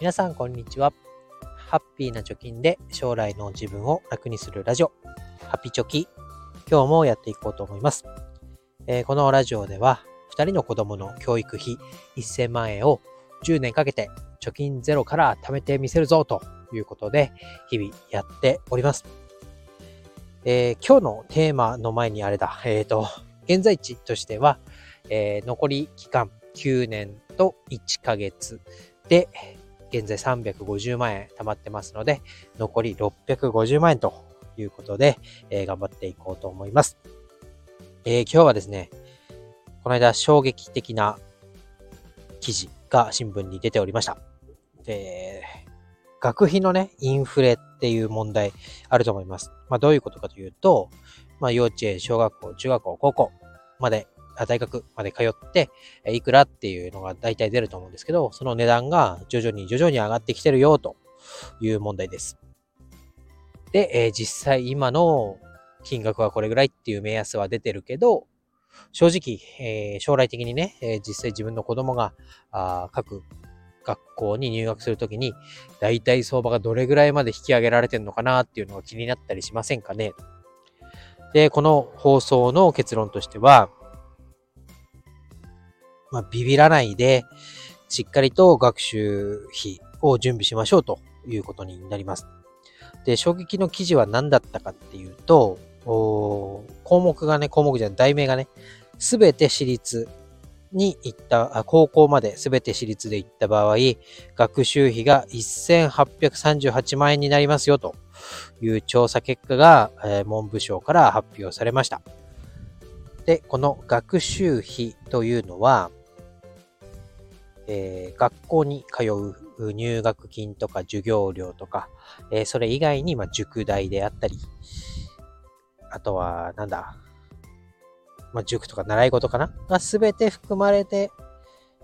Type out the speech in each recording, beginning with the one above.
皆さんこんにちは。ハッピーな貯金で将来の自分を楽にするラジオ、ハピチョキ。今日もやっていこうと思います。えー、このラジオでは、2人の子供の教育費1000万円を10年かけて貯金ゼロから貯めてみせるぞということで、日々やっております。えー、今日のテーマの前にあれだ、えっ、ー、と、現在地としては、え残り期間9年と1ヶ月で、現在350万円貯まってますので、残り650万円ということで、えー、頑張っていこうと思います。えー、今日はですね、この間衝撃的な記事が新聞に出ておりました。で、学費のね、インフレっていう問題あると思います。まあどういうことかというと、まあ幼稚園、小学校、中学校、高校まで大学まで通って、いくらっていうのが大体出ると思うんですけど、その値段が徐々に徐々に上がってきてるよという問題です。で、え、実際今の金額はこれぐらいっていう目安は出てるけど、正直、え、将来的にね、え、実際自分の子供があ各学校に入学するときに、大体相場がどれぐらいまで引き上げられてるのかなっていうのが気になったりしませんかね。で、この放送の結論としては、まあ、ビビらないで、しっかりと学習費を準備しましょうということになります。で、衝撃の記事は何だったかっていうと、項目がね、項目じゃない、題名がね、すべて私立に行った、高校まで全て私立で行った場合、学習費が1838万円になりますよという調査結果が、えー、文部省から発表されました。で、この学習費というのは、えー、学校に通う入学金とか授業料とか、えー、それ以外に、まあ、塾代であったり、あとは、なんだ、まあ、塾とか習い事かな？がすべて含まれて、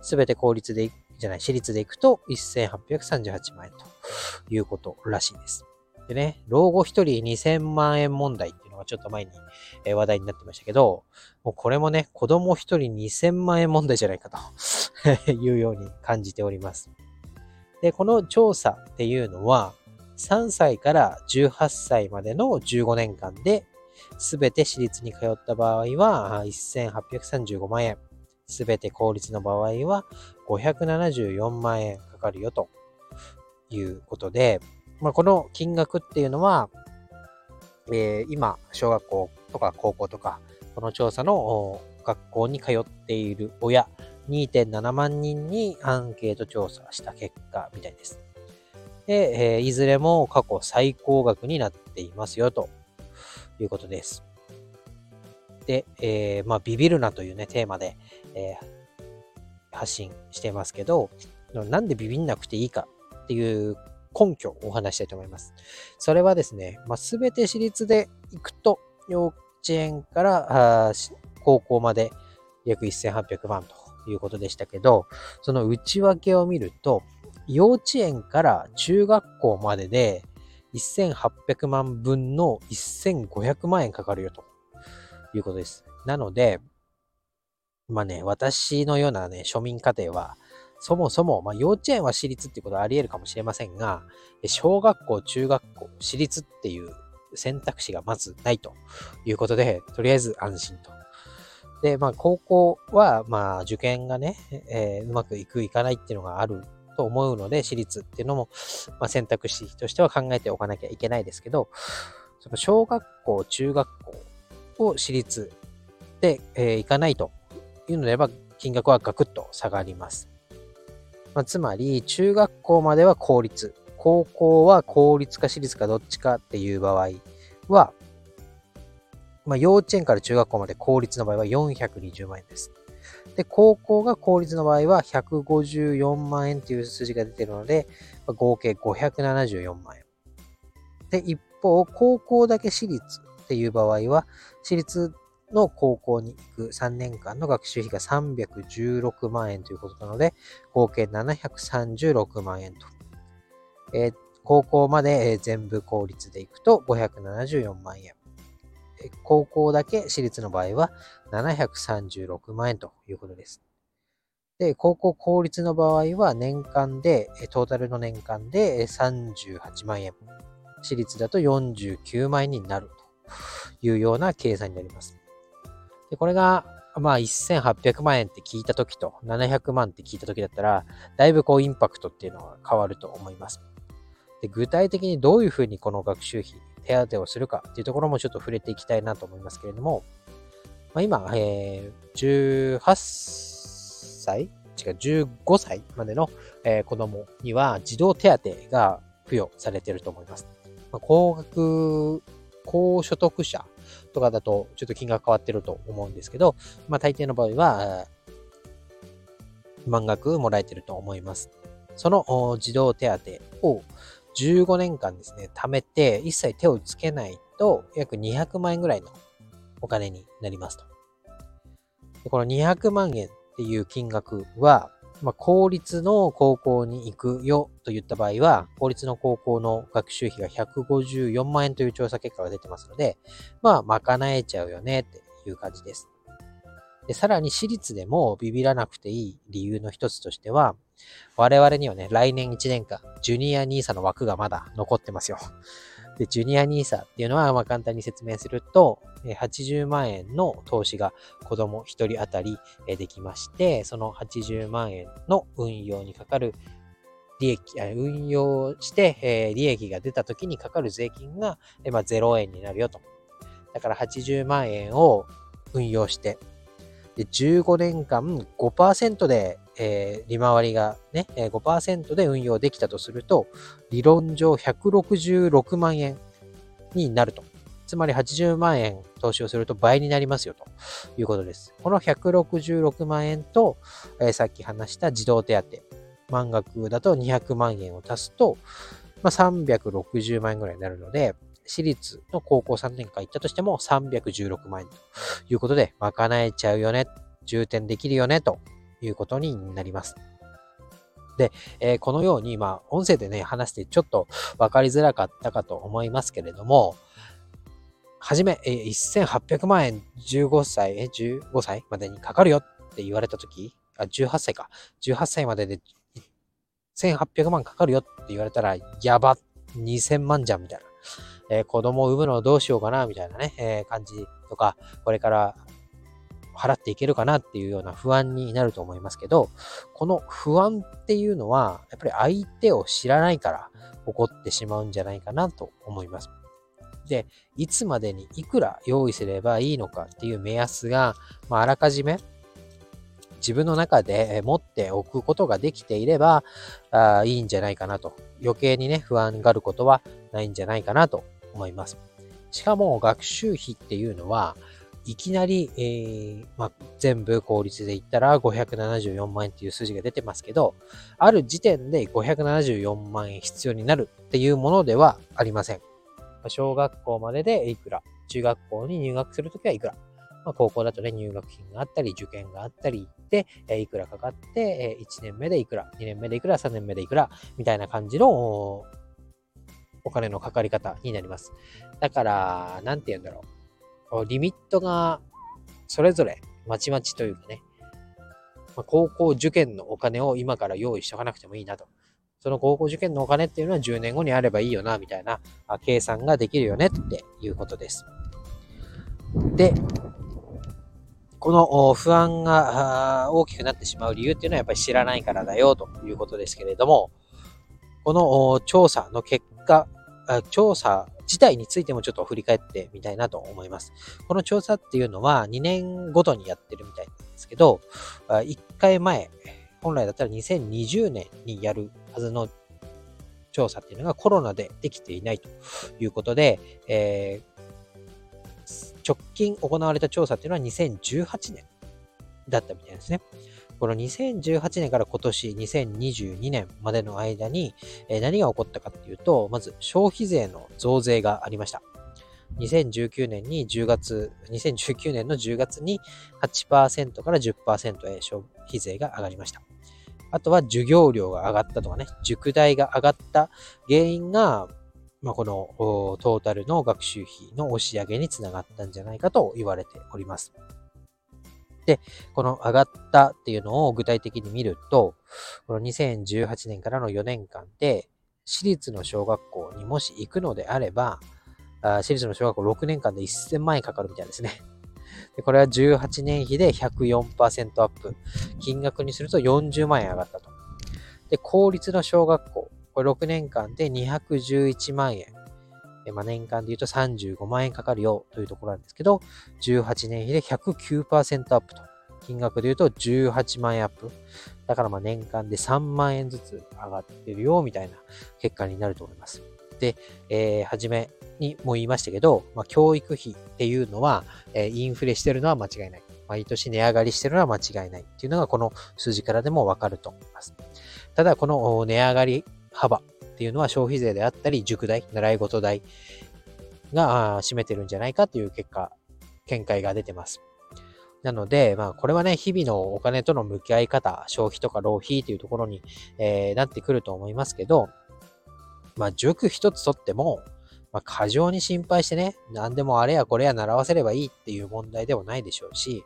すべて公立で、じゃない、私立で行くと1838万円ということらしいです。でね、老後1人2000万円問題っちょっと前に話題になってましたけど、もうこれもね、子供1人2000万円問題じゃないかと いうように感じております。で、この調査っていうのは、3歳から18歳までの15年間で、すべて私立に通った場合は1835万円。すべて公立の場合は574万円かかるよということで、まあ、この金額っていうのは、えー、今、小学校とか高校とか、この調査の学校に通っている親2.7万人にアンケート調査した結果みたいです。で、えー、いずれも過去最高額になっていますよということです。で、えー、まあ、ビビるなというね、テーマで、えー、発信してますけど、なんでビビんなくていいかっていう根拠をお話したいと思います。それはですね、まあ、全て私立で行くと、幼稚園から高校まで約1800万ということでしたけど、その内訳を見ると、幼稚園から中学校までで1800万分の1500万円かかるよということです。なので、まあね、私のようなね、庶民家庭は、そもそも、まあ、幼稚園は私立っていうことはあり得るかもしれませんが、小学校、中学校、私立っていう選択肢がまずないということで、とりあえず安心とで、まあ、高校は、まあ、受験がね、えー、うまくいく、いかないっていうのがあると思うので、私立っていうのも、まあ、選択肢としては考えておかなきゃいけないですけど、その小学校、中学校を私立で、えー、行かないというのであれば、金額はガクッと下がります。まあ、つまり、中学校までは公立、高校は公立か私立かどっちかっていう場合は、まあ、幼稚園から中学校まで公立の場合は420万円です。で、高校が公立の場合は154万円という数字が出ているので、まあ、合計574万円。で、一方、高校だけ私立っていう場合は、私立の高校に行く3年間の学習費が316万円ということなので、合計736万円と。えー、高校まで全部公立で行くと574万円。高校だけ私立の場合は736万円ということです。で、高校公立の場合は年間で、トータルの年間で38万円。私立だと49万円になるというような計算になります。で、これが、まあ1800万円って聞いた時と700万って聞いた時だったら、だいぶこうインパクトっていうのは変わると思います。で具体的にどういうふうにこの学習費、手当てをするかっていうところもちょっと触れていきたいなと思いますけれども、まあ、今、えー、18歳違う、15歳までの、えー、子供には児童手当が付与されていると思います。まあ、高額、高所得者とかだとちょっと金額変わってると思うんですけど、まあ大抵の場合は、満額もらえてると思います。その児童手当を15年間ですね、貯めて一切手をつけないと約200万円ぐらいのお金になりますと。この200万円っていう金額は、まあ、公立の高校に行くよと言った場合は、公立の高校の学習費が154万円という調査結果が出てますので、まあ、賄えちゃうよねっていう感じです。で、さらに私立でもビビらなくていい理由の一つとしては、我々にはね、来年1年間、ジュニア NISA の枠がまだ残ってますよ。で、ジュニア NISA っていうのは、まあ簡単に説明すると、80万円の投資が子供1人当たりできまして、その80万円の運用にかかる利益、運用して、利益が出た時にかかる税金が、まあ、0円になるよと。だから80万円を運用して、で15年間5%で、えー、利回りがね、5%で運用できたとすると、理論上166万円になると。つまり80万円投資をすると倍になりますよということです。この166万円と、えー、さっき話した児童手当、満額だと200万円を足すと、まあ、360万円ぐらいになるので、私立の高校3年間行ったとしても316万円ということで、賄えちゃうよね、充填できるよね、ということになります。で、えー、このように、まあ、音声でね、話してちょっと分かりづらかったかと思いますけれども、はじめ、えー、1800万円15歳、え、15歳までにかかるよって言われたとき、あ、18歳か。18歳までで1800万かかるよって言われたら、やば、2000万じゃんみたいな。えー、子供を産むのどうしようかな、みたいなね、えー、感じとか、これから払っていけるかなっていうような不安になると思いますけど、この不安っていうのは、やっぱり相手を知らないから起こってしまうんじゃないかなと思います。で、いつまでにいくら用意すればいいのかっていう目安が、まあ、あらかじめ自分の中で持っておくことができていればあいいんじゃないかなと。余計にね、不安があることはないんじゃないかなと思います。しかも学習費っていうのは、いきなり、えーまあ、全部公立で言ったら574万円っていう数字が出てますけど、ある時点で574万円必要になるっていうものではありません。小学校まででいくら、中学校に入学するときはいくら、まあ、高校だとね、入学金があったり、受験があったりで、えいくらかかって、え1年目でいくら、2年目でいくら、3年目でいくら、みたいな感じのお金のかかり方になります。だから、なんて言うんだろう。リミットがそれぞれまちまちというかね、まあ、高校受験のお金を今から用意しておかなくてもいいなと。その高校受験のお金っていうのは10年後にあればいいよな、みたいな計算ができるよねっていうことです。で、この不安が大きくなってしまう理由っていうのはやっぱり知らないからだよということですけれども、この調査の結果、調査自体についてもちょっと振り返ってみたいなと思います。この調査っていうのは2年ごとにやってるみたいなんですけど、1回前、本来だったら2020年にやるはずの調査っていうのがコロナでできていないということで、えー直近行われた調査っていうのは2018年だったみたいですね。この2018年から今年2022年までの間に、え何が起こったかっていうと、まず消費税の増税がありました。2019年に10月、2019年の10月に8%から10%へ消費税が上がりました。あとは授業料が上がったとかね、塾代が上がった原因が、まあ、このトータルの学習費の押し上げにつながったんじゃないかと言われております。で、この上がったっていうのを具体的に見ると、この2018年からの4年間で、私立の小学校にもし行くのであれば、あ私立の小学校6年間で1000万円かかるみたいですね。でこれは18年比で104%アップ。金額にすると40万円上がったと。で、公立の小学校。これ6年間で211万円。まあ、年間で言うと35万円かかるよというところなんですけど、18年比で109%アップと。金額で言うと18万円アップ。だからまあ年間で3万円ずつ上がってるよみたいな結果になると思います。で、えー、初めにも言いましたけど、まあ、教育費っていうのは、えー、インフレしてるのは間違いない。毎年値上がりしてるのは間違いないっていうのがこの数字からでもわかると思います。ただ、この値上がり幅っていうのは消費税であったり、塾代、習い事代が占めてるんじゃないかという結果、見解が出てます。なので、まあ、これはね、日々のお金との向き合い方、消費とか浪費というところに、えー、なってくると思いますけど、まあ、塾一つとっても、まあ、過剰に心配してね、何でもあれやこれや習わせればいいっていう問題でもないでしょうし、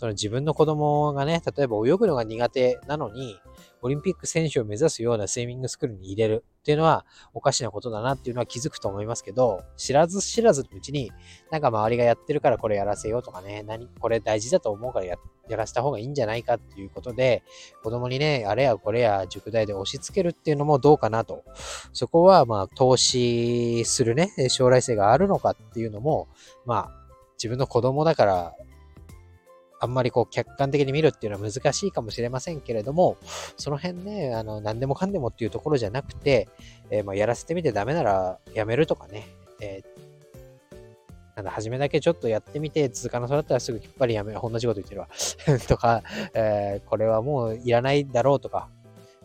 その自分の子供がね、例えば泳ぐのが苦手なのに、オリンピック選手を目指すようなスイミングスクールに入れるっていうのはおかしなことだなっていうのは気づくと思いますけど、知らず知らずのうちに、なんか周りがやってるからこれやらせようとかね、何、これ大事だと思うからややらせた方がいいんじゃないかっていうことで、子供にね、あれやこれや塾代で押し付けるっていうのもどうかなと。そこはまあ投資するね、将来性があるのかっていうのも、まあ自分の子供だからあんまりこう客観的に見るっていうのは難しいかもしれませんけれども、その辺ね、あの、何でもかんでもっていうところじゃなくて、えー、まあ、やらせてみてダメならやめるとかね、えー、なんだ、初めだけちょっとやってみて、続かなそうだったらすぐきっぱりやめる。同じこと言ってるわ。とか、えー、これはもういらないだろうとか、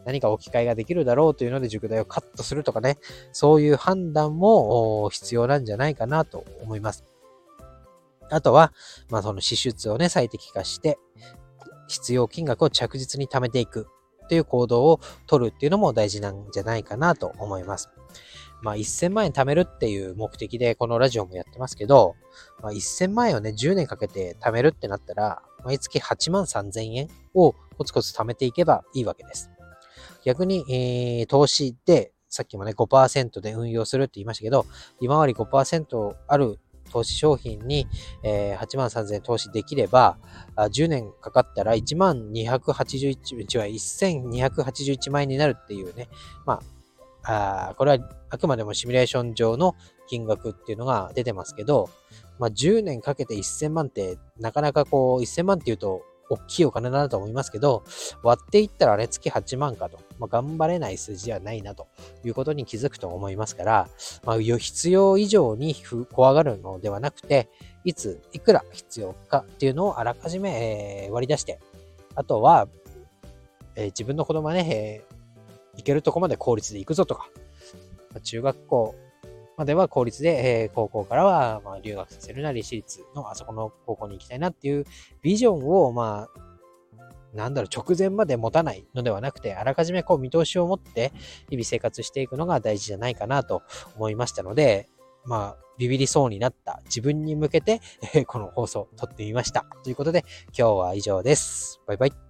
何か置き換えができるだろうというので塾代をカットするとかね、そういう判断も必要なんじゃないかなと思います。あとは、まあその支出をね、最適化して、必要金額を着実に貯めていくという行動を取るっていうのも大事なんじゃないかなと思います。まあ1000万円貯めるっていう目的でこのラジオもやってますけど、まあ、1000万円をね、10年かけて貯めるってなったら、毎月8万3000円をコツコツ貯めていけばいいわけです。逆に、えー、投資で、さっきもね、5%で運用するって言いましたけど、利回り5%ある投資商品に、えー、8万3000円投資できれば、10年かかったら1万281、違う、1281万円になるっていうね。まあ、あこれはあくまでもシミュレーション上の金額っていうのが出てますけど、まあ、10年かけて1000万ってなかなかこう1000万っていうと大きいお金だと思いますけど、割っていったらね、月8万かと。まあ、頑張れない数字はないなということに気づくと思いますから、まあ、必要以上に怖がるのではなくて、いつ、いくら必要かっていうのをあらかじめ、えー、割り出して、あとは、えー、自分の子供はね、えー、行けるとこまで公立で行くぞとか、中学校までは公立で、えー、高校からは、まあ、留学させるなり、私立のあそこの高校に行きたいなっていうビジョンを、まあ、なんだろう、直前まで持たないのではなくて、あらかじめこう見通しを持って日々生活していくのが大事じゃないかなと思いましたので、まあ、ビビりそうになった自分に向けて、え、この放送を撮ってみました。ということで、今日は以上です。バイバイ。